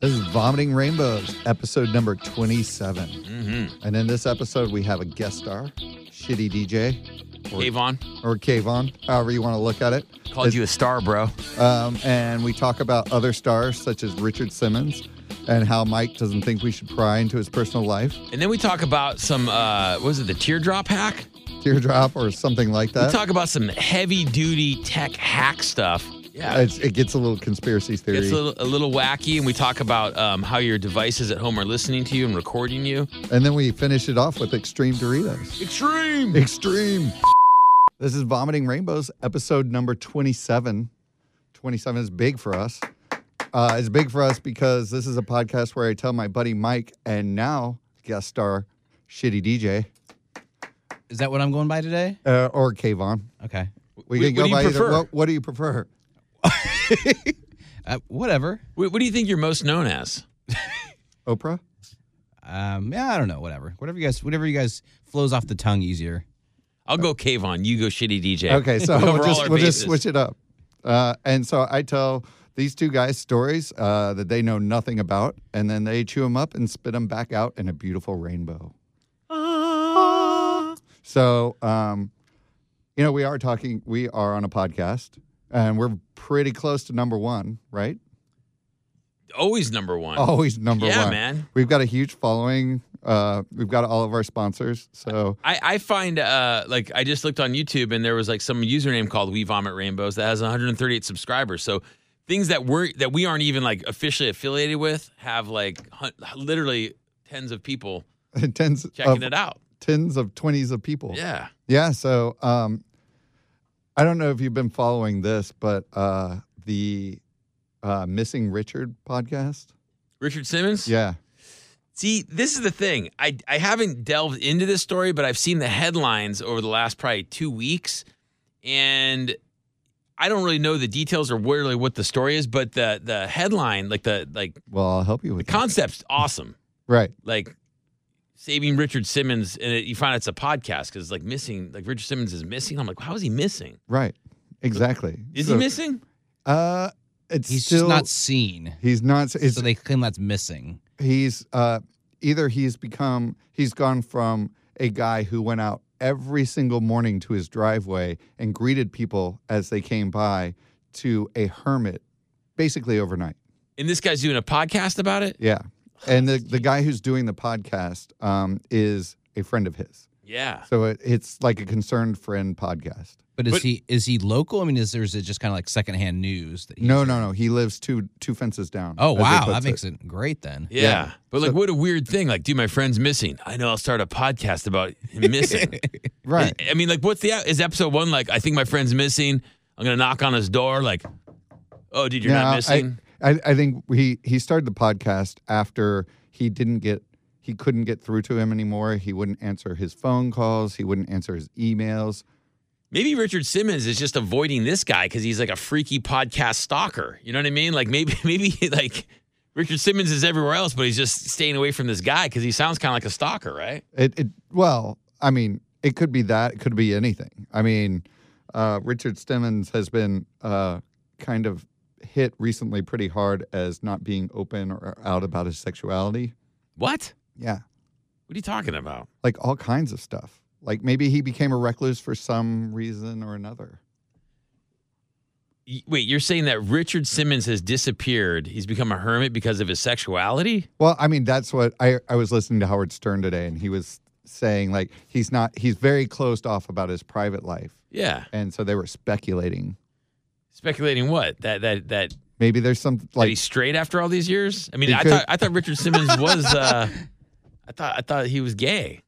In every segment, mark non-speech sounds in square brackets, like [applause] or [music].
This is Vomiting Rainbows, episode number 27. Mm-hmm. And in this episode, we have a guest star, Shitty DJ, or, Avon or Kayvon, however you want to look at it. called you a star, bro. Um, and we talk about other stars, such as Richard Simmons, and how Mike doesn't think we should pry into his personal life, And then we talk about some, uh, what was it, the teardrop hack? teardrop, or something like that. We talk about some heavy duty tech hack stuff. Yeah. It's, it gets a little conspiracy theory. It's a little, a little wacky, and we talk about um, how your devices at home are listening to you and recording you. and then we finish it off with Extreme Doritos. Extreme. Extreme. This is Vomiting Rainbows, episode number 27. 27 is big for us. Uh, it's big for us because this is a podcast where I tell my buddy Mike and now guest star Shitty DJ Is that what I'm going by today? uh, or Kayvon. Okay. We Wh- can what go do you by either. prefer? What, what do you prefer? [laughs] Uh, whatever. What, what do you think you're most known as? [laughs] Oprah? Um, yeah, I don't know. Whatever. Whatever you guys. Whatever you guys flows off the tongue easier. I'll go Kayvon. You go Shitty DJ. Okay, so [laughs] we'll just we'll just switch it up. Uh, and so I tell these two guys stories uh, that they know nothing about, and then they chew them up and spit them back out in a beautiful rainbow. So, um, you know, we are talking. We are on a podcast, and we're pretty close to number one, right? Always number one. Always number one. yeah, one. man. We've got a huge following. Uh, we've got all of our sponsors. So I, I find uh like I just looked on YouTube and there was like some username called We Vomit Rainbows that has 138 subscribers. So things that we're that we aren't even like officially affiliated with have like hun- literally tens of people [laughs] tens checking of it out. tens of twenties of people. Yeah. Yeah. So um, I don't know if you've been following this, but uh, the uh, Missing Richard podcast. Richard Simmons? Yeah. See, this is the thing. I I haven't delved into this story, but I've seen the headlines over the last probably two weeks, and I don't really know the details or really what the story is. But the the headline, like the like Well, I'll help you the with that. concept's awesome. Right. Like saving Richard Simmons, and it, you find it's a podcast because like missing, like Richard Simmons is missing. I'm like, how is he missing? Right. Exactly. Is So, he missing? Uh, it's He's still just not seen. He's not. It's, so they claim that's missing. he's uh, either he's become he's gone from a guy who went out every single morning to his driveway and greeted people as they came by to a hermit basically overnight. And this guy's doing a podcast about it. Yeah. And the, the guy who's doing the podcast um, is a friend of his. Yeah. So it, it's like a concerned friend podcast. But is But- he is he local? I mean, is there is it just kind of like secondhand news? That he's No, no, no. He lives two two fences down. Oh as he wow, puts that makes it great then. Yeah. Yeah. But like, what a weird thing. Like, dude, my friend's missing. I know I'll start a podcast about him [laughs] missing. Right. I, I mean, like, what's the, is episode one like, I think my friend's missing. I'm going to knock on his door. Like, oh, dude, you're Yeah, not I- missing. I, I think he he started the podcast after he didn't get he couldn't get through to him anymore. He wouldn't answer his phone calls. He wouldn't answer his emails. maybe Richard Simmons is just avoiding this guy because he's like a freaky podcast stalker. You know what I mean? Like, maybe, [laughs] maybe like Richard Simmons is everywhere else, but he's just staying away from this guy because he sounds kind of like a stalker, right? It, it well, I mean, it could be that. It could be anything. I mean, uh, Richard Simmons has been uh, kind of hit recently pretty hard as not being open or out about his sexuality. What? Yeah, What are you talking about? like all kinds of stuff. Like maybe he became a recluse for some reason or another. Wait, you're saying that Richard Simmons has disappeared? He's become a hermit because of his sexuality? Well, I mean, that's what I, I was listening to Howard Stern today, and he was saying like he's not he's very closed off about his private life, Yeah. and so they were speculating Speculating what? That that that, maybe there's some that like he's straight after all these years? I mean, I could- thought I thought Richard Simmons was uh [laughs] I thought I thought he was gay.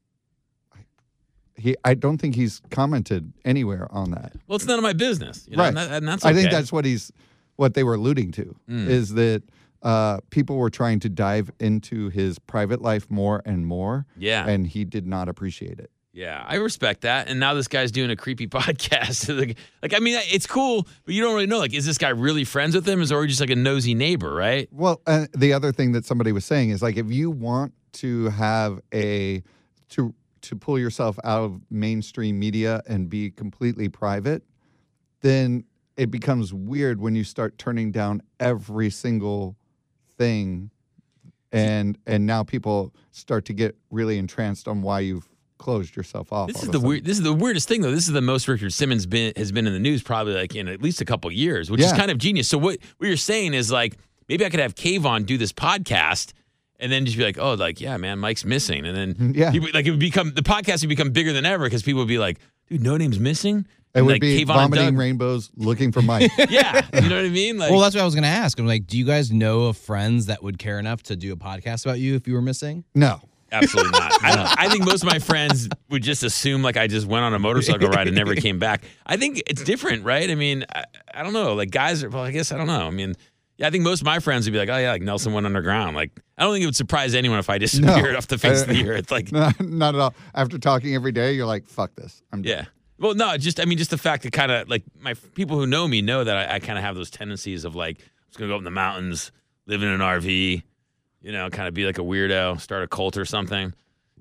he I don't think he's commented anywhere on that. Well, it's none of my business. You know, Right. And, that, and that's I think that's what he's what they were alluding to Mm. is that uh, people were trying to dive into his private life more and more, yeah. and he did not appreciate it. Yeah, I respect that. And now this guy's doing a creepy [laughs] podcast. [laughs] like, like, I mean, it's cool, but you don't really know. Like, is this guy really friends with him? Is or just like a nosy neighbor, right? Well, uh, the other thing that somebody was saying is like if you want to have a to to pull yourself out of mainstream media and be completely private, then it becomes weird when you start turning down every single thing and and now people start to get really entranced on why you've closed yourself off. This is the weird. This is the weirdest thing, though. This is the most Richard Simmons been has been in the news probably like in at least a couple years, which is kind of genius. So what what you're saying is like maybe I could have Kayvon do this podcast. And then just be like, oh, like, yeah, man, Mike's missing. And then, mm, Yeah. people, like, it would become the podcast would become bigger than ever because people would be like, dude, No Name's missing. It And, would like, be Kayvon vomiting Doug- rainbows looking for Mike. [laughs] Yeah, you know what I mean? Like, well, that's what I was going to ask. I'm like, do you guys know of friends that would care enough to do a podcast about you if you were missing? no, Absolutely not. [laughs] I, I think most of my friends would just assume like I just went on a motorcycle ride and never came back. I think it's different, right? I mean, I, I don't know. Like guys are, well, I guess I don't know. I mean, yeah, I think most of my friends would be like, oh yeah, like Nelson went underground. Like, I don't think it would surprise anyone if I disappeared off the face of the earth. Like, not, [laughs] not at all. After talking every day, you're like, fuck this. I'm done. yeah. Well, no, just I mean, just the fact that kind of like my people who know me know that I, I kind of have those tendencies of like, I'm just gonna go up in the mountains, live in an RV, you know, kind of be like a weirdo, start a cult or something. You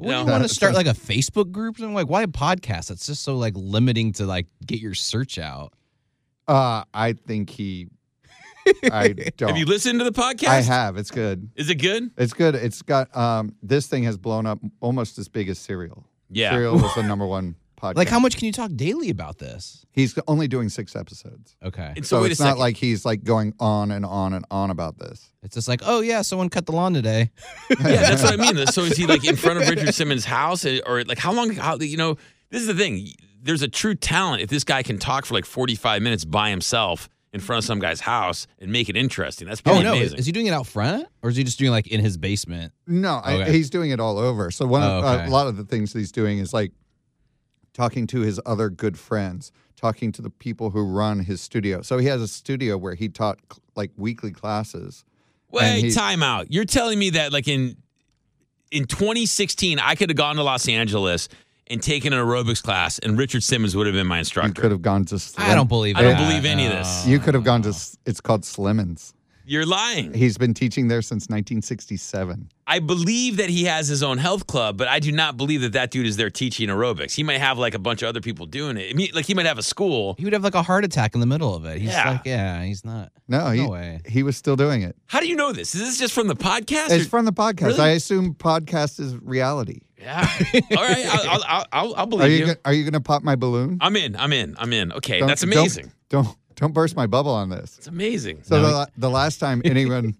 Well, know? you want to start like a Facebook group? And like, why a podcast? That's just so like limiting to like get your search out. Uh, I think he. I don't. [laughs] Have you listened to the podcast? I have. It's good. Is it good? It's good. It's got um. This thing has blown up almost as big as Serial. Yeah. Serial was the number one podcast. Like, how much can you talk daily about this? He's only doing six episodes, Okay. And so, so, wait it's a second. not like he's like going on and on and on about this. It's just like, oh yeah, someone cut the lawn today. [laughs] yeah, that's what I mean. So is he like in front of [laughs] Richard Simmons' house, eh, or like how long? How you know? This is the thing. There's a true talent if this guy can talk for like 45 minutes by himself in front of some guy's house and make it interesting. That's pretty Oh no, is, amazing. is he doing it out front, or is he just doing like in his basement? No, I, he's doing it all over. So one, of, Oh, okay. a lot of the things he's doing is like talking to his other good friends, talking to the people who run his studio. So he has a studio where he taught like weekly classes. Wait, he- time out. You're telling me that like in in 2016, I could have gone to Los Angeles and taken an aerobics class, and Richard Simmons would have been my instructor. You could have gone to. Slim, I don't believe. I don't believe any of this. You could have gone to. It's called Slimmons. You're lying. He's been teaching there since 1967. I believe that he has his own health club, but I do not believe that that dude is there teaching aerobics. He might have like a bunch of other people doing it. I mean, like he might have a school. He would have like a heart attack in the middle of it. He's Yeah. like, yeah, he's not. No, he way. he was still doing it. How do you know this? Is this just from the podcast? It's or- from the podcast. Really? I assume podcast is reality. yeah. All right. I'll, I'll, I'll, I'll, I'll Are believe you you. gonna, are you going to pop my balloon? I'm in. I'm in. I'm in. Okay. Don't- That's amazing. Don't don't burst my bubble on this. It's amazing. So No, the, the last time [laughs] anyone,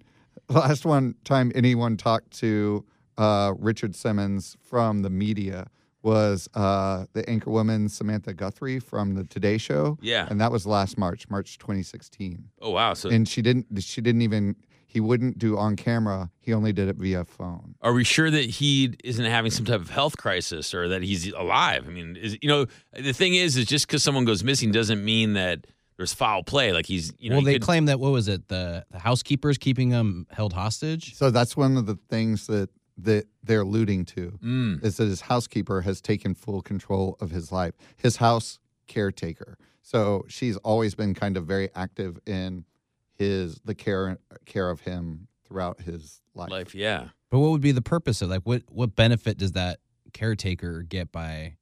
last one time anyone talked to uh, Richard Simmons from the media was uh, the anchor woman Samantha Guthrie from the Today Show. Yeah. and that was last March, March 2016. Oh wow. So And she didn't. She didn't even. He wouldn't do on camera. He only did it via phone. are we sure that he isn't having some type of health crisis or that he's alive? I mean, is you know the thing is, is just because someone goes missing doesn't mean that there's foul play. Like he's you know. well, they could- claim that what was it? The, the housekeepers keeping him held hostage. So that's one of the things that that they're alluding to Mm. is that his housekeeper has taken full control of his life. His house caretaker. So she's always been kind of very active in his the care care of him throughout his life. life. Yeah. But what would be the purpose of like what what benefit does that caretaker get by,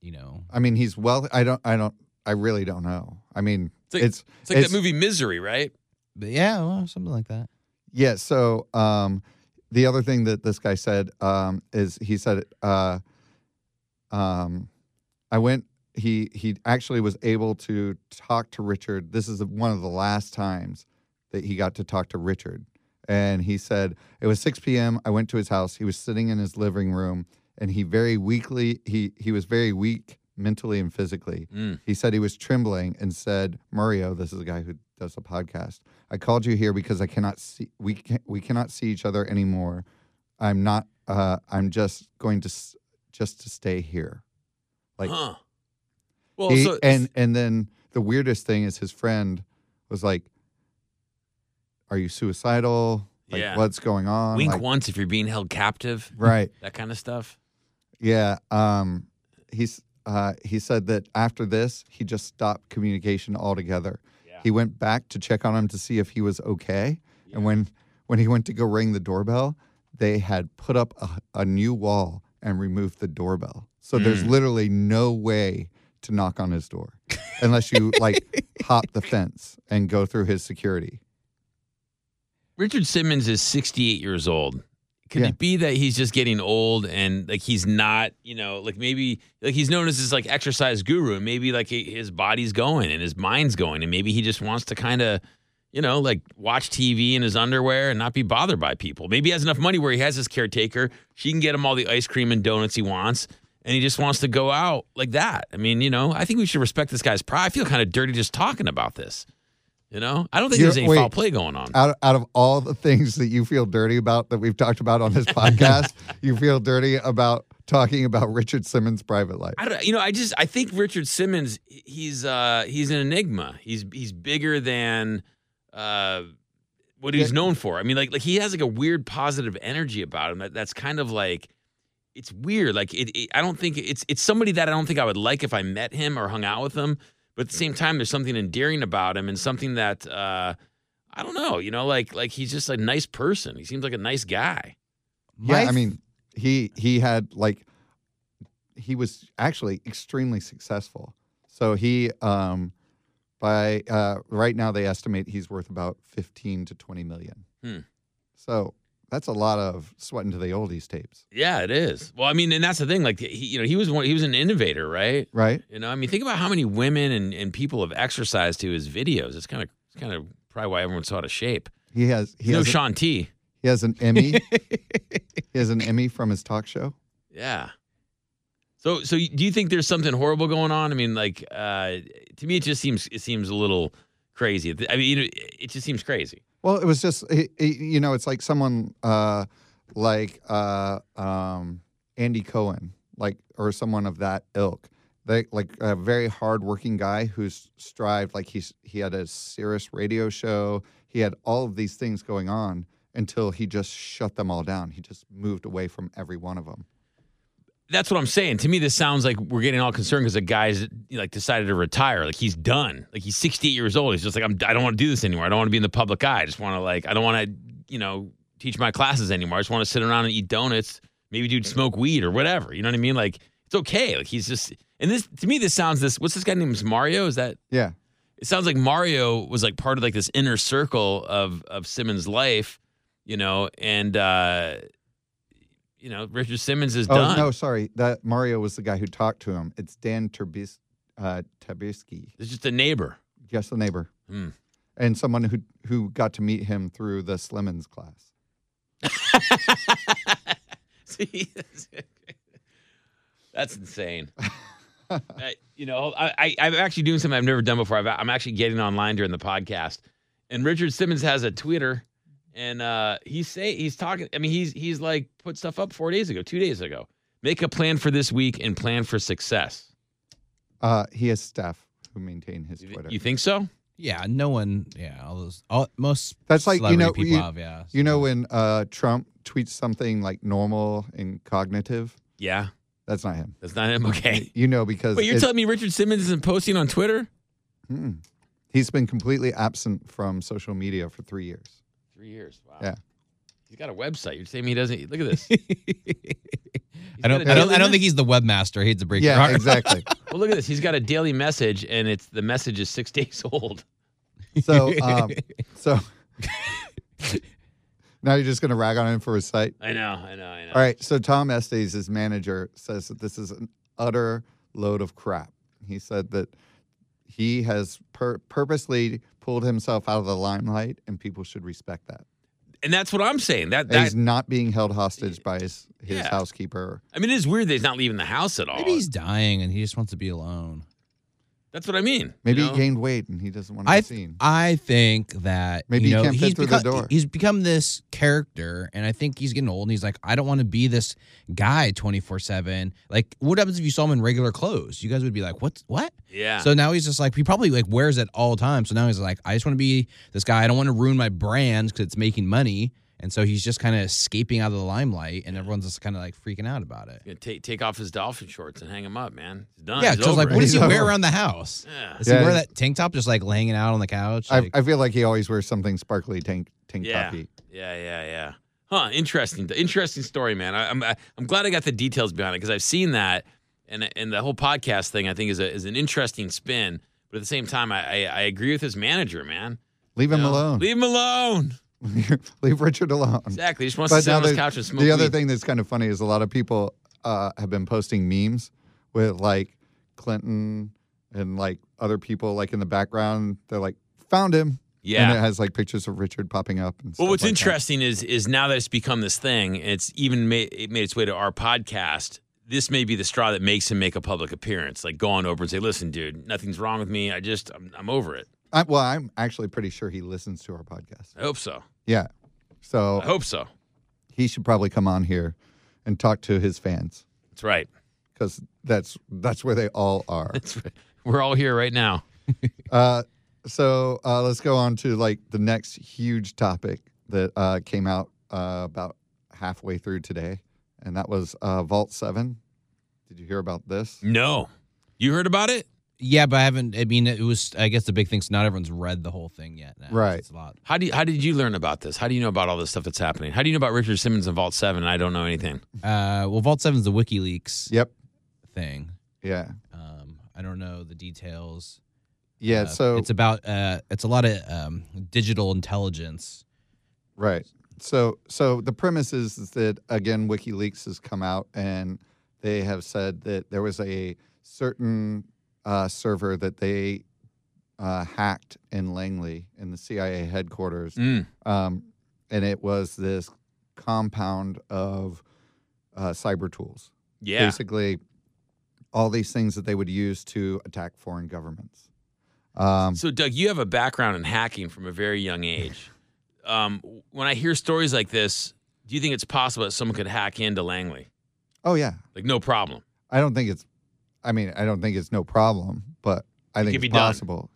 you know? I mean, he's well. I don't. I don't. I really don't know. I mean, It's like- it's It's like that movie Misery, right? But yeah, well, something like that. Yeah. So um, the other thing that this guy said um, is he said, uh, um, I went. He he actually was able to talk to Richard. This is one of the last times that he got to talk to Richard. And he said it was 6 p.m. I went to his house. He was sitting in his living room, and he very weakly he he was very weak mentally and physically. Mm. He said he was trembling and said, "Mario, this is a guy who does a podcast. I called you here because I cannot see we can, we cannot see each other anymore. I'm not. Uh, I'm just going to just to stay here." Like huh. Well, he, so and and then the weirdest thing is his friend was like, "Are you suicidal? Like Yeah. what's going on?" wink Like, once if you're being held captive, right. that kind of stuff. Yeah. Um, he's uh, he said that after this, he just stopped communication altogether. Yeah. He went back to check on him to see if he was okay. And when when he went to go ring the doorbell, they had put up a, a new wall and removed the doorbell. So there's Mm. literally no way to knock on his door unless you like [laughs] hop the fence and go through his security. Richard Simmons is 68 years old. Could Yeah. it be that he's just getting old and like he's not, you know, like maybe like he's known as this like exercise guru and maybe like he- his body's going and his mind's going and maybe he just wants to kind of, you know, like watch TV in his underwear and not be bothered by people. Maybe he has enough money where he has his caretaker. She can get him all the ice cream and donuts he wants. And he just wants to go out like that. I mean, you know, I think we should respect this guy's pride. I feel kind of dirty just talking about this. You know, I don't think You're- there's any wait. foul play going on. Out, out of all the things that you feel dirty about that we've talked about on this [laughs] podcast, you feel dirty about talking about Richard Simmons' private life. I don't, you know, I just I think Richard Simmons he's uh he's an enigma. He's he's bigger than uh what he's Yeah. known for. I mean, like like he has like a weird positive energy about him that, that's kind of like it's weird. Like it, it I don't think it's it's somebody that I don't think I would like if I met him or hung out with him. But at the same time, there's something endearing about him and something that uh I don't know, you know, like like he's just a nice person. He seems like a nice guy. Yeah, My I mean, he he had like he was actually extremely successful. So he um by uh right now they estimate he's worth about 15 to 20 million. Hmm. So that's a lot of Sweatin' to the Oldies tapes, Yeah, it is. Well, I mean, and that's the thing. Like, he, you know, he was one. He was an innovator, right? right? You know, I mean, think about how many women and, and people have exercised to his videos. It's kind of it's kind of probably why everyone's out of shape. He has he has, a- Sean T. he has an Emmy. [laughs] he has an Emmy from his talk show. Yeah. So, so do you think there's something horrible going on? I mean, like, uh, to me, it just seems it seems a little crazy. I mean, you know, it just seems crazy. Well, it was just he- he- you know, it's like someone uh, like uh, um, Andy Cohen, like or someone of that ilk. They like a very hardworking guy who's strived. Like he's he had a Sirius radio show. He had all of these things going on until he just shut them all down. He just moved away from every one of them. That's what I'm saying. To me, this sounds like we're getting all concerned because the guy's like decided to retire. Like he's done. Like he's 68 years old. He's just like I'm. I don't want to do this anymore. I don't want to be in the public eye. I just want to like. I don't want to you know teach my classes anymore. I just want to sit around and eat donuts. Maybe do smoke weed or whatever. You know what I mean? Like it's okay. Like he's just. And this to me, this sounds this. What's this guy named Mario? Is that? Yeah, It sounds like Mario was like part of like this inner circle of of Simmons' life. You know, and uh you know Richard Simmons is Oh done. no, sorry. That Mario was the guy who talked to him. It's Dan Terbis, uh, Tabisky, It's just a neighbor. just a neighbor, Hmm. and someone who who got to meet him through the Slimmons class. [laughs] See, that's [laughs] insane. [laughs] Uh, you know, I, I, I'm actually doing something I've never done before. I've, I'm actually getting online during the podcast, and Richard Simmons has a Twitter, and uh, he's say he's talking. I mean, he's he's like put stuff up four days ago, two days ago. Make a plan for this week and plan for success. Uh, he has staff who maintain his Twitter. you think so? yeah, no one. Yeah, all those. All most. That's like, you know, people you- have. Yeah, You know when uh, Trump tweets something like normal and cognitive? Yeah, That's not him. that's not him. Okay. You know because Wait, you're telling me Richard Simmons isn't posting on Twitter? Mm-mm. he's been completely absent from social media for three years. Three years. Wow. Yeah. He's got a website. You're saying he doesn't. Look at this. [laughs] I don't. got a I don't. I don't think he's the webmaster. I hate to break your Yeah, heart. exactly. [laughs] Well, look at this. He's got a daily message, and it's the message is six [laughs] days old. So, um, so now you're just going to rag on him for his site. I know, I know, I know. All right. So Tom Estes, his manager, says that this is an utter load of crap. He said that he has pur- purposely pulled himself out of the limelight, and people should respect that. And that's what I'm saying. That That that he's not being held hostage by his his Yeah. housekeeper. I mean, it is weird that he's not leaving the house at all. Maybe he's dying and he just wants to be alone. That's what I mean. Maybe you know? he gained weight and he doesn't want to I be seen. I think that Maybe you he can't fit he's through the become, door. He's become this character, and I think he's getting old. And he's like, I don't want to be this guy twenty four seven. Like, what happens if you saw him in regular clothes? You guys would be like, what? What? Yeah. So now he's just like, he probably like wears it all the time. So now he's like, I just want to be this guy. I don't want to ruin my brand because it's making money. And so he's just kind of escaping out of the limelight, and everyone's just kind of like freaking out about it. Gonna take take off his dolphin shorts and hang him up, man. He's done. yeah, because like, what does he [laughs] wear around the house? Yeah. Does Yeah. he wear that tank top just like hanging out on the couch? I, Like, I feel like he always wears something sparkly tank tank Yeah. toppy. Yeah, yeah, yeah. Huh? Interesting. Interesting story, man. I, I'm I'm glad I got the details behind it because I've seen that, and and the whole podcast thing I think is a is an interesting spin. But at the same time, I I, I agree with his manager, man. Leave him know? alone. Leave him alone. [laughs] Leave Richard alone. Exactly. He just wants to sit on his the- couch and smoke the other weed. thing that's kind of funny is a lot of people uh, have been posting memes with like Clinton and like other people like in the background. They're like, found him. Yeah. And it has like pictures of Richard popping up. And Well, what's like interesting is is now that it's become this thing, and it's even made it made its way to our podcast. This may be the straw that makes him make a public appearance, like go on over and say, "Listen, dude, nothing's wrong with me. I just I'm, I'm over it." I, well, I'm actually pretty sure he listens to our podcast. I hope so. Yeah. So I hope so. he should probably come on here and talk to his fans That's right. because that's that's where they all are. That's right. We're all here right now. [laughs] Uh, so uh, let's go on to like the next huge topic that uh, came out uh, about halfway through today, and that was uh, Vault Seven. Did you hear about this? No, you heard about it? Yeah, but I haven't. I mean, it was. I guess the big thing's not everyone's read the whole thing yet. Now. Right. It's a lot. How do you, how did you learn about this? How do you know about all this stuff that's happening? How do you know about Richard Simmons and Vault Seven? And I don't know anything. Uh, well, Vault Seven's the WikiLeaks Yep. thing. Yeah. Um, I don't know the details. Yeah. Uh, so it's about. Uh, it's a lot of um, digital intelligence. Right. So so the premise is, is that again WikiLeaks has come out and they have said that there was a certain uh, server that they uh, hacked in Langley in the CIA headquarters, Mm. um, and it was this compound of uh, cyber tools. Yeah. Basically, all these things that they would use to attack foreign governments. Um, So, Doug, you have a background in hacking from a very young age. [laughs] Um, when I hear stories like this, do you think it's possible that someone could hack into Langley? oh yeah, Like, no problem. I don't think it's. I mean, I don't think it's no problem, but I It think it's be done. possible.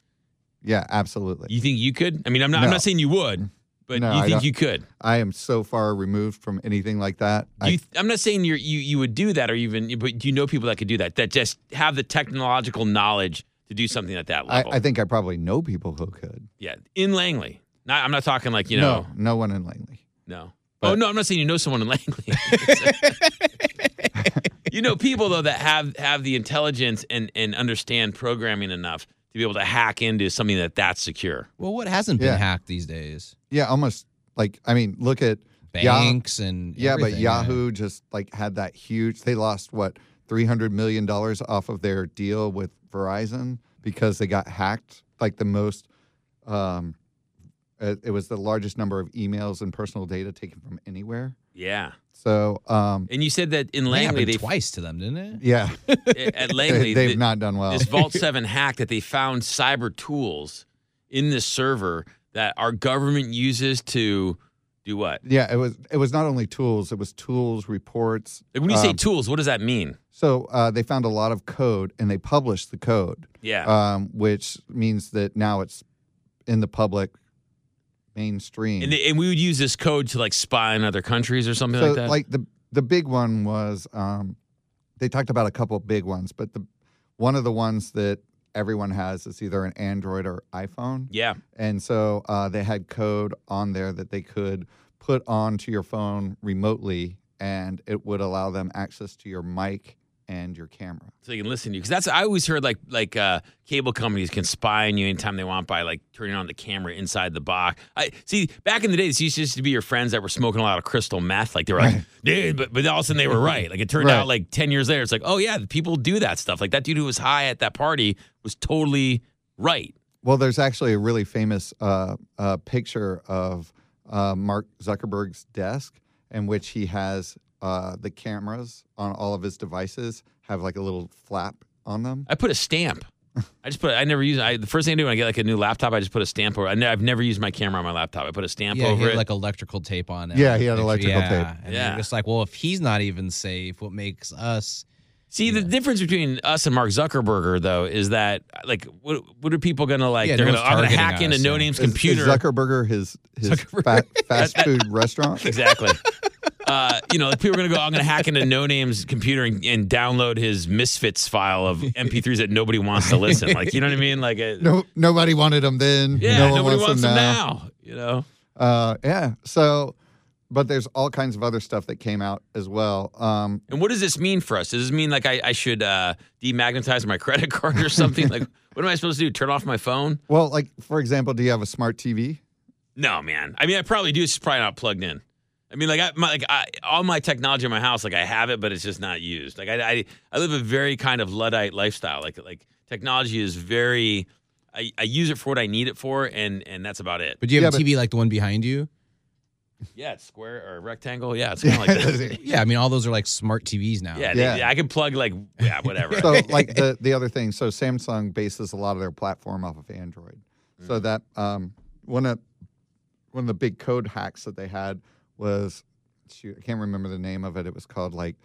Yeah, absolutely. You think you could? I mean, I'm not. I'm not saying you would, but No, you think you could? I am so far removed from anything like that. I, you, I'm not saying you're, you you would do that, or even. But do you know people that could do that? That just have the technological knowledge to do something at that I, level. I think I probably know people who could. yeah, in Langley. Not, I'm not talking like you know. no, no one in Langley. No. But- oh no, I'm not saying you know someone in Langley. [laughs] [laughs] you know people though that have have the intelligence and and understand programming enough to be able to hack into something that that's secure. Well, what hasn't been Yeah. hacked these days? Yeah, almost like I mean, look at Yah- Banks and yeah, but everything, Yahoo just like had that huge. They lost what three hundred million dollars off of their deal with Verizon because they got hacked. Like the most, um, it, it was the largest number of emails and personal data taken from anywhere. Yeah. So, um, And you said that in Langley happened they twice to them, didn't it? yeah, [laughs] at Langley they've the- not done well. this Vault [laughs] 7 hack that they found cyber tools in this server that our government uses to do what? Yeah, it was. It was not only tools; it was tools, reports. Like when you say Um, tools, what does that mean? so uh, they found a lot of code, and they published the code, Yeah. um, which means that now it's in the public mainstream. and, and we would use this code to like spy on other countries or something so, like that. Like the the big one was um, they talked about a couple big ones, but the one of the ones that everyone has is either an Android or iPhone. yeah. And so uh, they had code on there that they could put onto your phone remotely, and it would allow them access to your mic and your camera. so they can listen to you because that's I always heard like like uh, cable companies can spy on you anytime they want by like turning on the camera inside the box. I see back in the day, this used to be your friends that were smoking a lot of crystal meth. Like they were like, dude, but but all of a sudden they were right. Like it turned Right. out like ten years later, it's like, oh yeah, people do that stuff. Like that dude who was high at that party was totally right. Well, there's actually a really famous uh, uh, picture of uh, Mark Zuckerberg's desk in which he has uh, the cameras on all of his devices have like a little flap on them. I put a stamp. I just put. I never use. I the first thing I do when I get like a new laptop, I just put a stamp over. I ne- I've never used my camera on my laptop. I put a stamp Yeah, he over had it. like electrical tape on it. Yeah, he had Picture- electrical yeah. tape. And Yeah. you're just like, well, if he's not even safe, what makes us? See, the difference between us and Mark Zuckerberg, though, is that like, what what are people gonna like? Yeah, They're no gonna one's I'm gonna targeting hack into us, No. Name's Is- is computer. Zuckerberger his his Zuckerberg. fa- [laughs] fast food restaurant? [laughs] exactly. Uh, you know, like people are gonna go. I'm gonna hack into No Name's computer and, and download his Misfits file of MP3s that nobody wants to listen. Like, you know what I mean? Like, it, No, nobody wanted them then. yeah, no one nobody wants, wants them them now. now. You know, Uh, yeah. So, but there's all kinds of other stuff that came out as well. Um, and what does this mean for us? Does this mean like I, I should uh, demagnetize my credit card or something? like, [laughs] what am I supposed to do? Turn off my phone? well, like for example, do you have a smart TV? No, man. I mean, I probably do. It's probably not plugged in. I mean, like, I, my, like I, all my technology in my house, like I have it, but it's just not used. Like, I, I, I live a very kind of luddite lifestyle. Like, like technology is very. I, I use it for what I need it for, and and that's about it. But do you have Yeah, a TV like the one behind you? Yeah, it's square or rectangle. Yeah, it's kind of like [laughs] that. Yeah, I mean all those are like smart TVs now. Yeah, Yeah. They, I can plug like yeah, whatever. so [laughs] like the the other thing so samsung bases a lot of their platform off of android Mm. so that um one of one of the big code hacks that they had was shoot i can't remember the name of it it was called like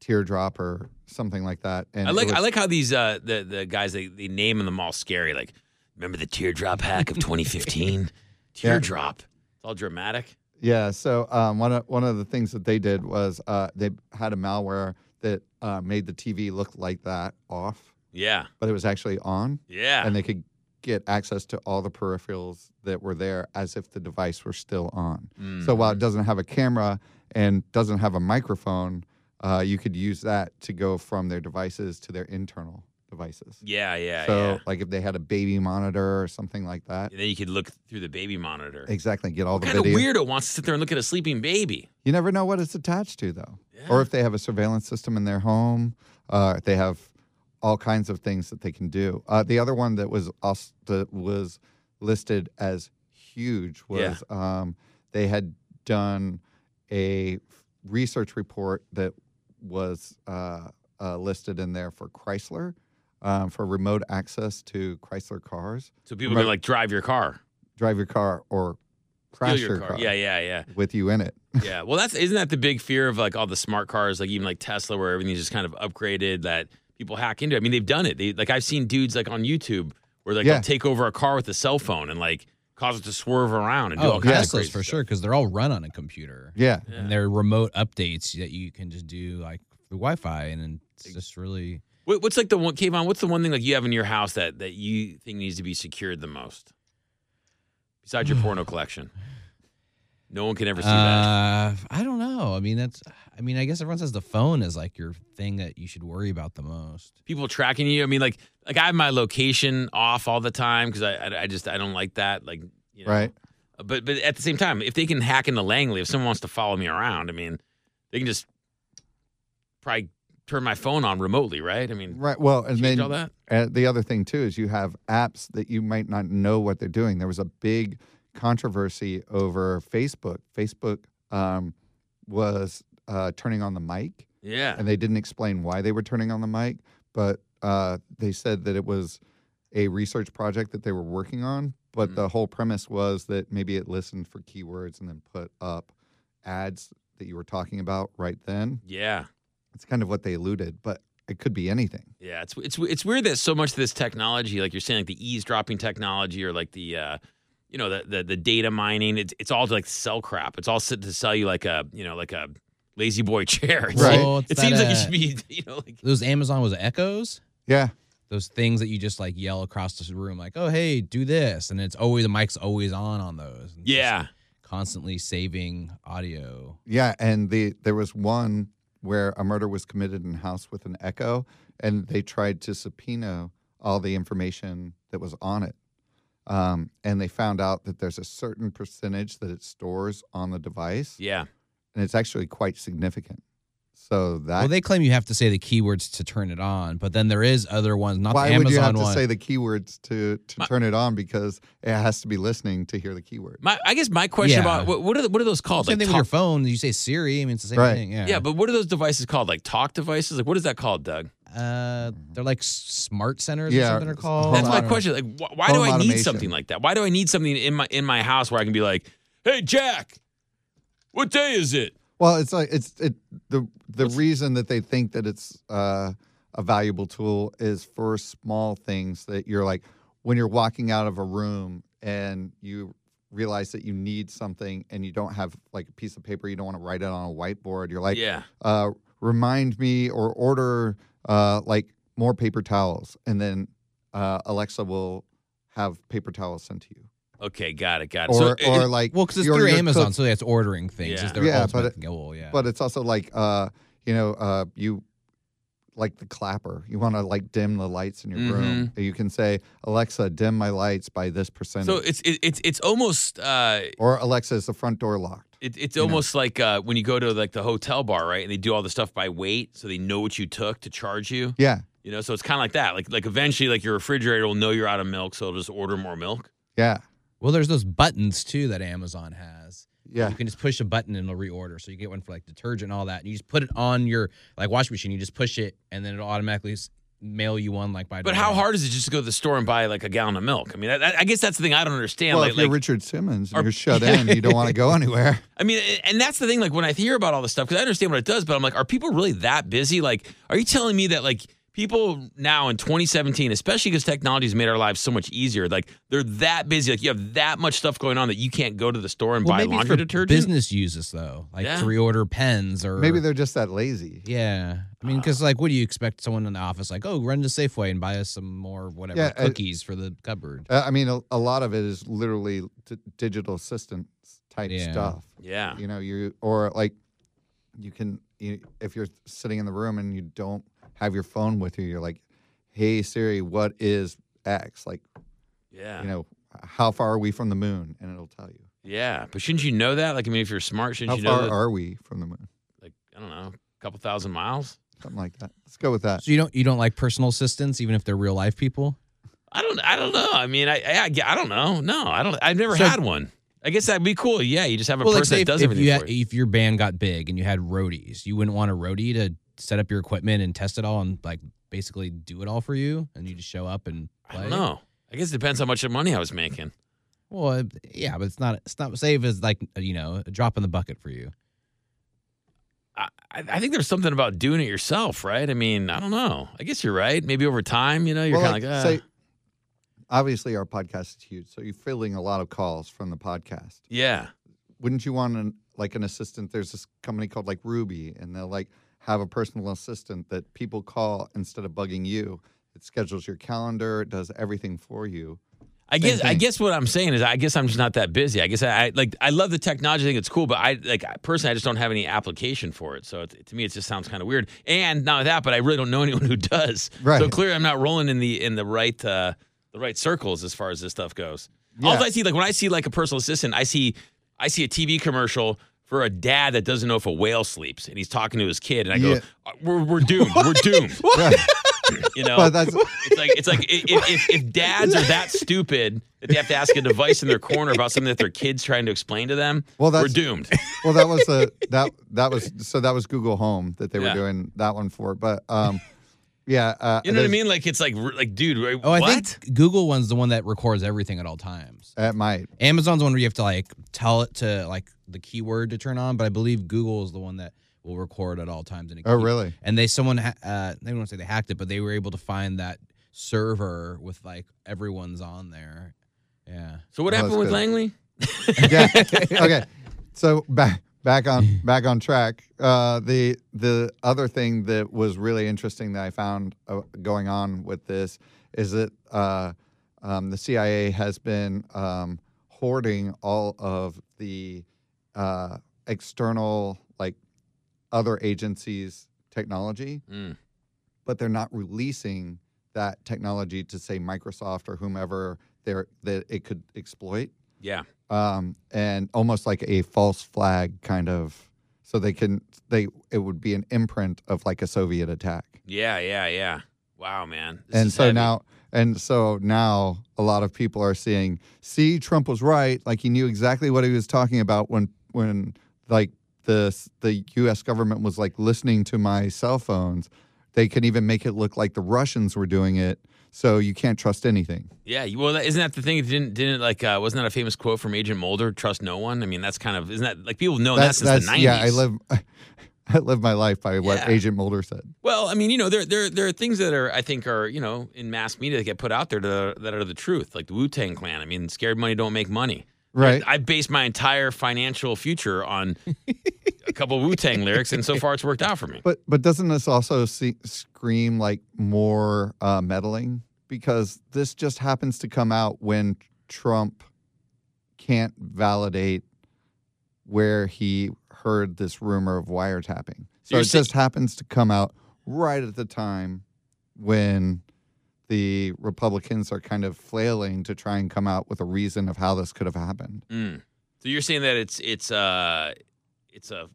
teardrop or something like that and I like I like how these uh the the guys they, they name them all scary. Like remember the teardrop hack of 2015? [laughs] Teardrop. It's all dramatic. yeah so um one of one of the things that they did was uh they had a malware that uh, made the tv look like that off Yeah. but it was actually on Yeah. and they could get access to all the peripherals that were there as if the device were still on. So while it Mm. doesn't have a camera and doesn't have a microphone, uh, you could use that to go from their devices to their internal devices. yeah, yeah, so, yeah. like if they had a baby monitor or something like that, then you could look through the baby monitor. exactly, get all What the kind of weirdo wants to sit there and look at a sleeping baby? You never know what it's attached to, though. Or if they have a surveillance system in their home, uh, they have all kinds of things that they can do. Uh, the other one that was also, that was listed as huge Yeah. was um, they had done a research report that was uh, uh, listed in there for Chrysler um, for remote access to Chrysler cars. So people Right. can like drive your car, Drive your car or steal crash your car. Yeah, yeah, yeah. with you in it. [laughs] yeah. Well, that's isn't that the big fear of like all the smart cars, like even like Tesla, where everything's just kind of upgraded that people hack into. It. I mean, they've done it. They like I've seen dudes like on YouTube where like Yeah. they'll take over a car with a cell phone and like cause it to swerve around and do Oh, all kinds of Teslas crazy for stuff. sure because they're all run on a computer. Yeah. Yeah. And they're remote updates that you can just do like the Wi-Fi, and then it's just really. What, what's like the one, Kayvon? What's the one thing like you have in your house that that you think needs to be secured the most, besides your [sighs] porno collection? No one can ever see that. Uh, I don't know. I mean, that's. I mean, I guess everyone says the phone is like your thing that you should worry about the most. People tracking you. I mean, like like I have my location off all the time because I, I I just I don't like that. Like you know. Right. But but at the same time, if they can hack into Langley, if someone wants to follow me around, I mean, they can just probably turn my phone on remotely, right? I mean, Right. Well, and change then all that. Uh, the other thing too is you have apps that you might not know what they're doing. There was a big controversy over Facebook. Facebook um, was uh, turning on the mic, Yeah. and they didn't explain why they were turning on the mic, but uh, they said that it was a research project that they were working on. But Mm. the whole premise was that maybe it listened for keywords and then put up ads that you were talking about right then. Yeah. It's kind of what they alluded, but it could be anything. Yeah, it's it's it's weird that so much of this technology, like you're saying, like the eavesdropping technology or like the uh, you know the, the the data mining, it's it's all like sell crap. It's all set to sell you like a you know like a La-Z-Boy [laughs] chair. It's Right. like- Well, it's it that, seems like it uh, should be [laughs] you know like Those Amazon was Echoes. Yeah. Those things that you just like yell across the room, like, "Oh, hey, do this," and it's always the mic's always on on those. And just yeah constantly saving audio. Yeah, and the there was one where a murder was committed in a house with an echo, and they tried to subpoena all the information that was on it, um, and they found out that there's a certain percentage that it stores on the device, yeah and it's actually quite significant. So that well, they claim you have to say the keywords to turn it on, but then there is other ones, not why the would Amazon you have to say the keywords to to My- turn it on because it has to be listening to hear the keyword. my I guess my question Yeah. about what what are, what are those called Same like thing with your phone. You say Siri. I mean, it's the same Right. thing. Yeah. yeah but what are those devices called like talk devices like what is that called Doug Uh, they're like smart centers Yeah, or something. They're called. That's my question. Like, wh- why do I need automation. something like that? Why do I need something in my in my house where I can be like, "Hey, Jack, what day is it?" Well, it's like it's it the the What's- reason that they think that it's uh, a valuable tool is for small things that you're like when you're walking out of a room and you realize that you need something and you don't have like a piece of paper you don't want to write it on a whiteboard you're like yeah, uh, remind me or order uh, like more paper towels and then uh, alexa will have paper towels sent to you okay, got it, got it. or, so, or it- like Well, because it's your- through your Amazon, cook- so that's ordering things. Yeah. Yeah, but it- goal. Yeah. but it's also like uh you know uh you like the clapper. You want to like dim the lights in your Mm-hmm. room. You can say, Alexa, dim my lights by this percentage. So it's it, it's it's almost uh, or Alexa, is the front door locked? it, it's You know. almost like uh, when you go to like the hotel bar, right? And they do all the stuff by weight, so they know what you took to charge you. Yeah, You know, so it's kind of like that. Like like eventually, like your refrigerator will know you're out of milk, so it'll just order more milk. yeah, Well, there's those buttons too that Amazon has. yeah. You can just push a button and it'll reorder. So you get one for like detergent and all that. And you just put it on your like washing machine. You just push it and then it'll automatically mail you one like by. But how hard is it just to go to the store and buy like a gallon of milk? I mean, that, I guess that's the thing I don't understand. Well, like, if you're like- Richard Simmons Are- and you're shut [laughs] in, you don't want to go anywhere. I mean, and that's the thing. Like when I hear about all this stuff, because I understand what it does, but I'm like, are people really that busy? Like, are you telling me that like people now in 2017, especially because technology has made our lives so much easier, like they're that busy, like you have that much stuff going on that you can't go to the store and Well, buy maybe it's laundry for detergent? business uses though, like Yeah. to reorder pens or Maybe they're just that lazy. Yeah, I mean, because like, what do you expect someone in the office like? Oh, run to Safeway and buy us some more whatever Yeah, uh, cookies for the cupboard. Uh, I mean, a, a lot of it is literally d- digital assistants type Yeah. stuff. Yeah. You know, you or like you can you, if you're sitting in the room and you don't have your phone with you, you're like, "Hey Siri, what is X?" Like, Yeah. you know, how far are we from the moon? And it'll tell you. yeah. But shouldn't you know that? Like, I mean, if you're smart, shouldn't How you know far that? are we from the moon? like, I don't know, a couple thousand miles? Something like that. Let's go with that. So you don't you don't like personal assistants, even if they're real life people. I don't. I don't know. I mean, I. I, I don't know. No, I don't. I've never So- had one. I guess that'd be cool. Yeah, you just have a Well, person say that if, does if everything you for had, you. if your band got big and you had roadies, you wouldn't want a roadie to set up your equipment and test it all and like basically do it all for you, and you just show up and I don't know. I guess it depends how much money I was making. Well, yeah, but it's not it's not safe as like you know a drop in the bucket for you. I, I I think there's something about doing it yourself, right? I mean, I don't know. I guess you're right. Maybe over time, you know, you're well, kind of like, like, ah. say, obviously our podcast is huge, so you're filling a lot of calls from the podcast. yeah, Wouldn't you want an like an assistant? There's this company called like Ruby, and they're like have a personal assistant that people call instead of bugging you. It schedules your calendar, it does everything for you. I Same guess I guess what I'm saying is I guess I'm just not that busy. I guess I, I like I love the technology. I think it's cool, but I like personally I just don't have any application for it. So it, to me, it just sounds kind of weird. And not that, but I really don't know [laughs] anyone who does. So clearly, I'm not rolling in the in the right uh, the right circles as far as this stuff goes. All Yeah. I see, like when I see like a personal assistant, I see I see a TV commercial for a dad that doesn't know if a whale sleeps, and he's talking to his kid, and I go, Yeah. "Uh, "We're we're doomed. We're doomed." [laughs] Right. [laughs] You know, but that's it's like it's like i- if, if, if dads are that stupid that they have to ask a device in their corner about something that their kids trying to explain to them, Well, we're that's- doomed. [laughs] well, that was the that that was so that was Google Home that they were doing that one for. But um, yeah, uh, You know what I mean? Like it's like like dude, right, Oh, I what? think Google one's the one that records everything at all times. It might. Amazon's one where you have to like tell it to like the keyword to turn on, but I believe Google is the one that will record at all times. And it Oh, keep- really? And they someone ha- uh, they don't want to say they hacked it, but they were able to find that server with like everyone's on there. Yeah. so what Oh, happened with good. Langley? yeah. [laughs] Okay. So back back on [laughs] back on track. Uh, the the other thing that was really interesting that I found uh, going on with this is that uh, um, the CIA has been um, hoarding all of the uh, external like other agencies' technology, Mm. but they're not releasing that technology to say Microsoft or whomever they're, that it could exploit Yeah, um, and almost like a false flag kind of so they can they it would be an imprint of like a Soviet attack. yeah, yeah, yeah. Wow, man. This and so heavy. now and so now a lot of people are seeing see Trump was right like he knew exactly what he was talking about when when like the the US government was like listening to my cell phones they can even make it look like the Russians were doing it so you can't trust anything. yeah. Well, that, isn't that the thing? Didn't didn't like uh, wasn't that a famous quote from Agent Mulder? Trust no one. I mean, that's kind of isn't that like people have known that since the nineties. yeah, I live [laughs] I live my life by what Yeah. Agent Mulder said. Well, I mean, you know, there there there are things that are I think are you know in mass media that get put out there that are, that are the truth, like the Wu Tang Clan. I mean, scared money don't make money. Right. I based my entire financial future on a couple Wu Tang lyrics, and so far it's worked out for me. But but doesn't this also see, scream like more uh, meddling? Because this just happens to come out when Trump can't validate where he heard this rumor of wiretapping. So it sa- just happens to come out right at the time when the Republicans are kind of flailing to try and come out with a reason of how this could have happened. Mm. So you're saying that it's it's uh it's a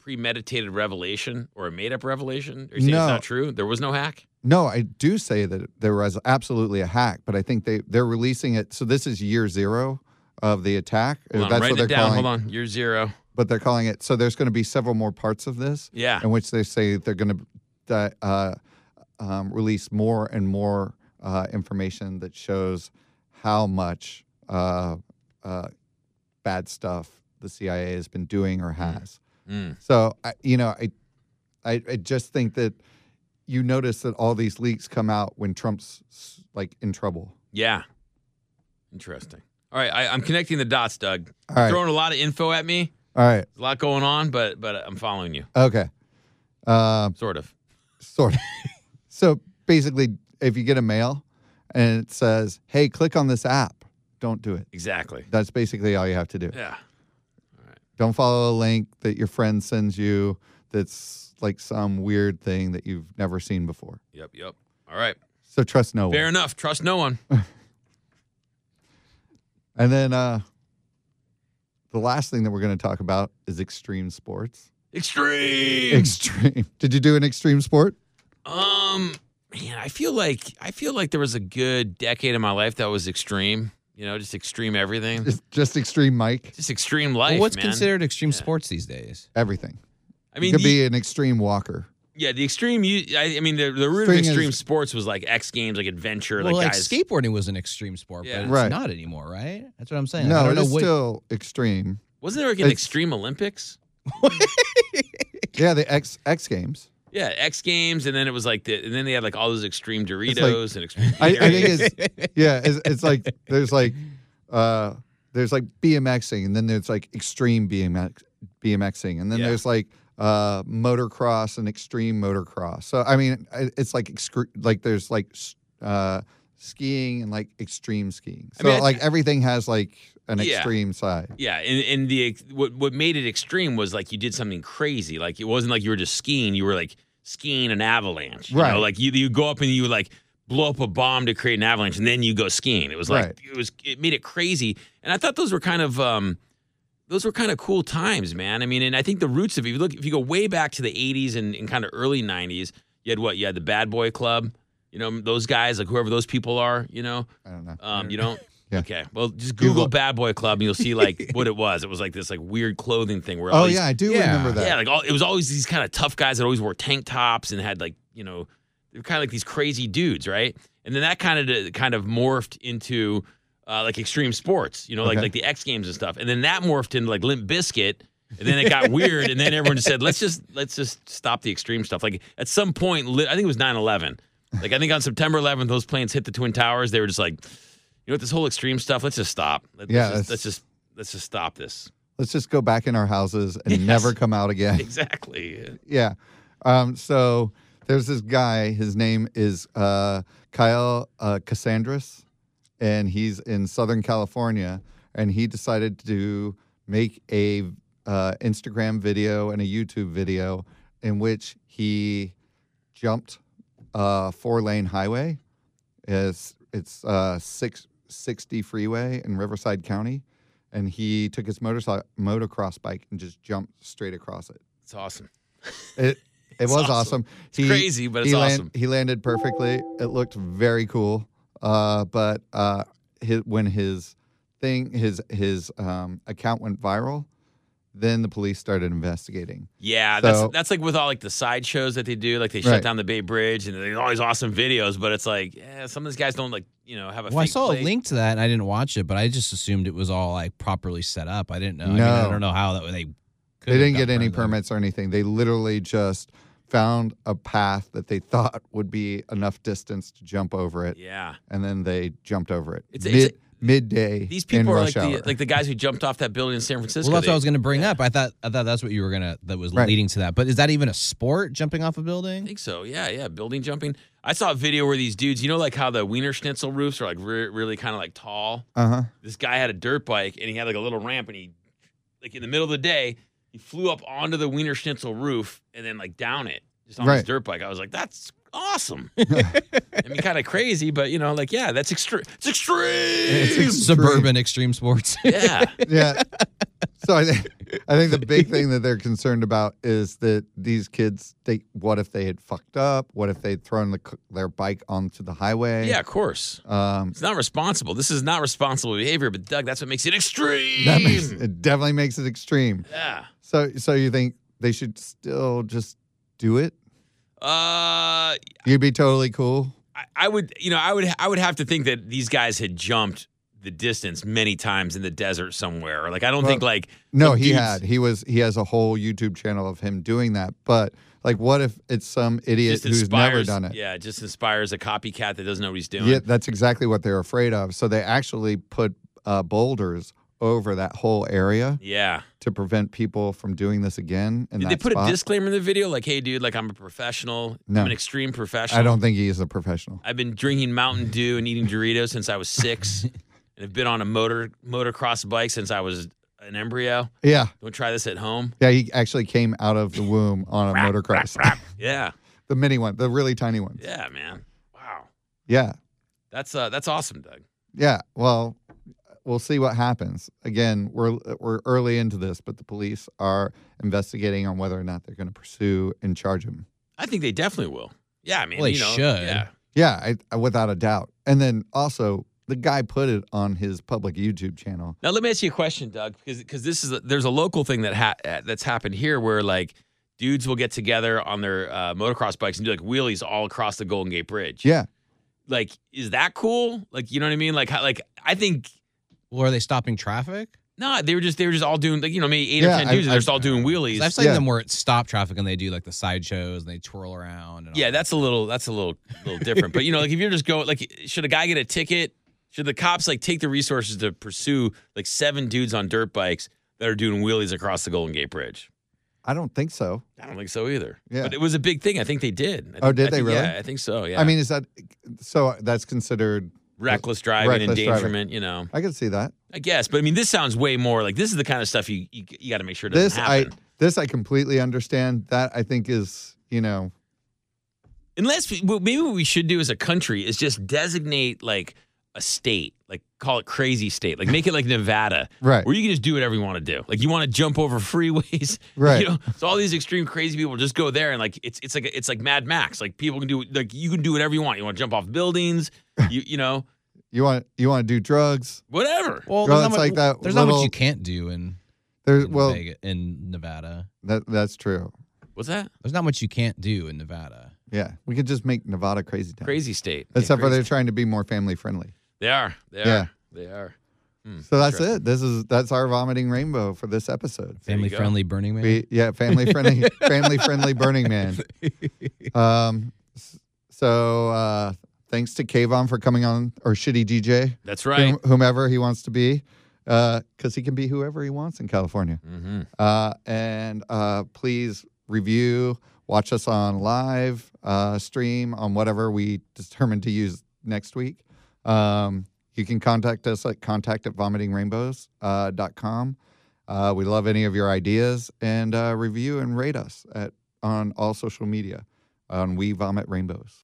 premeditated revelation or a made up revelation? Or you saying No. it's not true? There was no hack? No, I do say that there was absolutely a hack, but I think they they're releasing it. So this is year zero of the attack. On, That's what they're it down. calling. Hold on. You're zero. But they're calling it. So there's going to be several more parts of this. Yeah. in which they say they're going to uh, um, release more and more uh, information that shows how much uh, uh, bad stuff the CIA has been doing or has. Mm. So, I, you know, I, I, I just think that you notice that all these leaks come out when Trump's like in trouble. Yeah. Interesting. All right, I, I'm connecting the dots, Doug. All right, Throwing a lot of info at me. all right, A lot going on, but but I'm following you, okay. Um, sort of. Sort of. [laughs] so basically, if you get a mail and it says, "Hey, click on this app," don't do it. Exactly. That's basically all you have to do. Yeah. All right. Don't follow a link that your friend sends you that's like some weird thing that you've never seen before. Yep. Yep. All right. So trust no one. Fair one. enough. Trust no one. [laughs] And then uh the last thing that we're going to talk about is extreme sports. Extreme. Extreme. Did you do an extreme sport? Um, man, I feel like I feel like there was a good decade of my life that was extreme. You know, just extreme everything, Just, just extreme Mike. just extreme life. Well, what's man. considered extreme Yeah. sports these days? Everything. I mean, you could the- be an extreme walker. yeah, the extreme. You, I, I mean, the, the root String of extreme is- sports was like X Games, like adventure, well, like like guys. skateboarding was an extreme sport, Yeah. but it's Right. not anymore, right? That's what I'm saying. No, don't it know what. still extreme. Wasn't there like an It's- extreme Olympics? [laughs] Yeah, the X X Games. Yeah, X Games, and then it was like the, and then they had like all those extreme Doritos and extreme. I, I think it's yeah, it's, it's like there's like uh there's like BMXing and then there's like extreme BMX BMXing and then Yeah. there's like uh motocross and extreme motocross. So I mean it's like excre- like there's like uh skiing and like extreme skiing. I So mean, I- like everything has like an Yeah. extreme side. Yeah, and, and the what what made it extreme was like you did something crazy. Like it wasn't like you were just skiing; you were like skiing an avalanche. You Right. Know? Like you you go up and you like blow up a bomb to create an avalanche, and then you go skiing. It was like Right. it was it made it crazy, and I thought those were kind of um those were kind of cool times, man. I mean, and I think the roots of it, if you look if you go way back to the '80s and, and kind of early '90s, you had what you had the Bad Boy Club. You know those guys, like whoever those people are. You know, I don't know. um, you don't. [laughs] Yeah. Okay. Well, just Google, Google. Bad Boy Club and you'll see like what it was. It was like this like weird clothing thing where oh these- yeah, I do yeah. remember that. yeah, like all, it was always these kind of tough guys that always wore tank tops and had like you know they were kind of like these crazy dudes, right? And then that kind of kind of morphed into uh, like extreme sports, you know, like Okay. like the X Games and stuff. And then that morphed into like Limp Bizkit. And then it got weird, and then everyone just said, "Let's just let's just stop the extreme stuff." Like at some point, I think it was 9-11. Like I think on September 11th, those planes hit the twin towers. They were just like, "You know what? This whole extreme stuff. Let's just stop. Let's Yeah, just, let's just let's just stop this." Let's just go back in our houses and Yes. never come out again. [laughs] Exactly. Yeah. Um, so there's this guy. His name is uh, Kyle uh, Katsandris, and he's in Southern California. And he decided to make a uh, Instagram video and a YouTube video in which he jumped a four lane highway. It's it's uh, six sixty freeway in Riverside County, and he took his motorcycle motocross bike and just jumped straight across it. It's awesome. It it [laughs] was awesome. awesome. It's crazy, but it's he land- awesome. he landed perfectly. It looked very cool. Uh, but uh, his, when his thing his his um, account went viral, then the police started investigating. Yeah, So- that's that's like with all like the side shows that they do. Like they shut Right. down the Bay Bridge and there's all these awesome videos, but it's like, yeah, some of these guys don't like you know have a. Well, I saw plate. a link to that and I didn't watch it, but I just assumed it was all like properly set up. I didn't know. I, mean, I don't know how that they. could They didn't get any burned there. permits or anything. They literally just found a path that they [laughs] thought would be enough distance to jump over it, Yeah, and then they jumped over it. It's- Mid, it's- midday. these in people are rush like hour. the like the guys who jumped off that building in San Francisco. Well, that's what I was going to bring up. I thought I thought that's what you were gonna that was Right. leading to that. But is that even a sport? Jumping off a building? I think so. Yeah, yeah. Building jumping. I saw a video where these dudes, you know, like how the Wienerschnitzel roofs are like re- really kind of like tall. uh huh. This guy had a dirt bike and he had like a little ramp and he, like in the middle of the day, he flew up onto the Wienerschnitzel roof and then like down it just on Right. this dirt bike. I was like, that's awesome. [laughs] I [laughs] mean, kind of crazy, but you know, like, yeah, that's extreme. It's extreme. It's ex- Suburban extreme sports. [laughs] yeah. yeah. So I think I think the big thing that they're concerned about is that these kids. They what if they had fucked up? What if they'd thrown the, their bike onto the highway? Yeah, of course. Um, It's not responsible. This is not responsible behavior, but Doug, that's what makes it extreme. that makes it definitely makes it extreme. yeah. So so you think they should still just do it? Uh, You'd be totally cool. I, I would, you know, I would, I would have to think that these guys had jumped the distance many times in the desert somewhere. Like, I don't Well, think like No, he dudes had. He was. He has a whole YouTube channel of him doing that. But like, what if it's some idiot just who's never done it? Yeah, it just inspires a copycat that doesn't know what he's doing. Yeah, that's exactly what they're afraid of. So they actually put uh, boulders over that whole area Yeah. to prevent people from doing this again. In Did they put spot. a disclaimer in the video like, "Hey, dude, like I'm a professional. No. I'm an extreme professional. I don't think he is a professional. I've been drinking Mountain Dew and eating Doritos since I was six, [laughs] and have been on a motor motocross bike since I was an embryo. Yeah, Don't try this at home. yeah. He actually came out of the womb on a [laughs] motocross. Yeah, the mini one, the really tiny ones. yeah, man. Wow, Yeah, that's uh, that's awesome, Doug. yeah. Well, we'll see what happens. Again, we're we're early into this, but the police are investigating on whether or not they're going to pursue and charge him. I think they definitely will. Yeah, I mean, Well, they you know, should. Yeah, Yeah, I, I, without a doubt. And then also, the guy put it on his public YouTube channel. Now let me ask you a question, Doug, because because this is a, there's a local thing that ha- uh, that's happened here where like dudes will get together on their uh, motocross bikes and do like wheelies all across the Golden Gate Bridge. Yeah, Like, is that cool? Like, you know what I mean? Like, how, like I think Well, are they stopping traffic? no, they were just they were just all doing like you know maybe eight Yeah, or ten I- dudes and they're I- just all doing wheelies. I've seen Yeah. them where it's stop traffic and they do like the sideshows and they twirl around. And all yeah, that. that's a little that's a little little different. but you know, like if you're just going like, should a guy get a ticket? Should the cops like take the resources to pursue like seven dudes on dirt bikes that are doing wheelies across the Golden Gate Bridge? I don't think so. I don't think so either. Yeah. But it was a big thing. I think they did. I Oh, think- did I they think- really? Yeah, I think so. Yeah. I mean, is that so? That's considered. Reckless driving, reckless driving. endangerment. You know, I can see that. I guess. But I mean, this sounds way more like this is the kind of stuff you you, you got to make sure doesn't This I this I completely understand. That I think is you know Unless we, well, maybe what we should do as a country is just designate like a state, like call it crazy state, like make it like Nevada, [laughs] right. where you can just do whatever you want to do. Like you want to jump over freeways, [laughs] Right. You know, so all these extreme crazy people just go there and like it's it's like it's like Mad Max. Like people can do like you can do whatever you want. You want to jump off buildings, [laughs] you you know, You want you want to do drugs? whatever. Well, Well, there's, not much, like that there's not much you can't do in, There's in, well Vegas, in Nevada. that that's true. What's that? There's not much you can't do in Nevada. Yeah, we could just make Nevada crazy town. Crazy state. Except for Crazy they're trying to be more family friendly. They are. They are. Yeah. They are. Hmm, So that's it. This is that's our vomiting rainbow for this episode. Family friendly Burning Man. We yeah, family friendly, [laughs] family friendly Burning Man. Um, so uh, thanks to Kayvon for coming on, or Shitty DJ, That's right. whom- whomever he wants to be, because he can be whoever he wants in California. Mm-hmm. Uh, and uh, please review, watch us on live uh, stream on whatever we determine to use next week. Um, you can contact us at contact at vomitingrainbows.com. Uh, uh, we love any of your ideas and uh, review and rate us at on all social media on We Vomit Rainbows.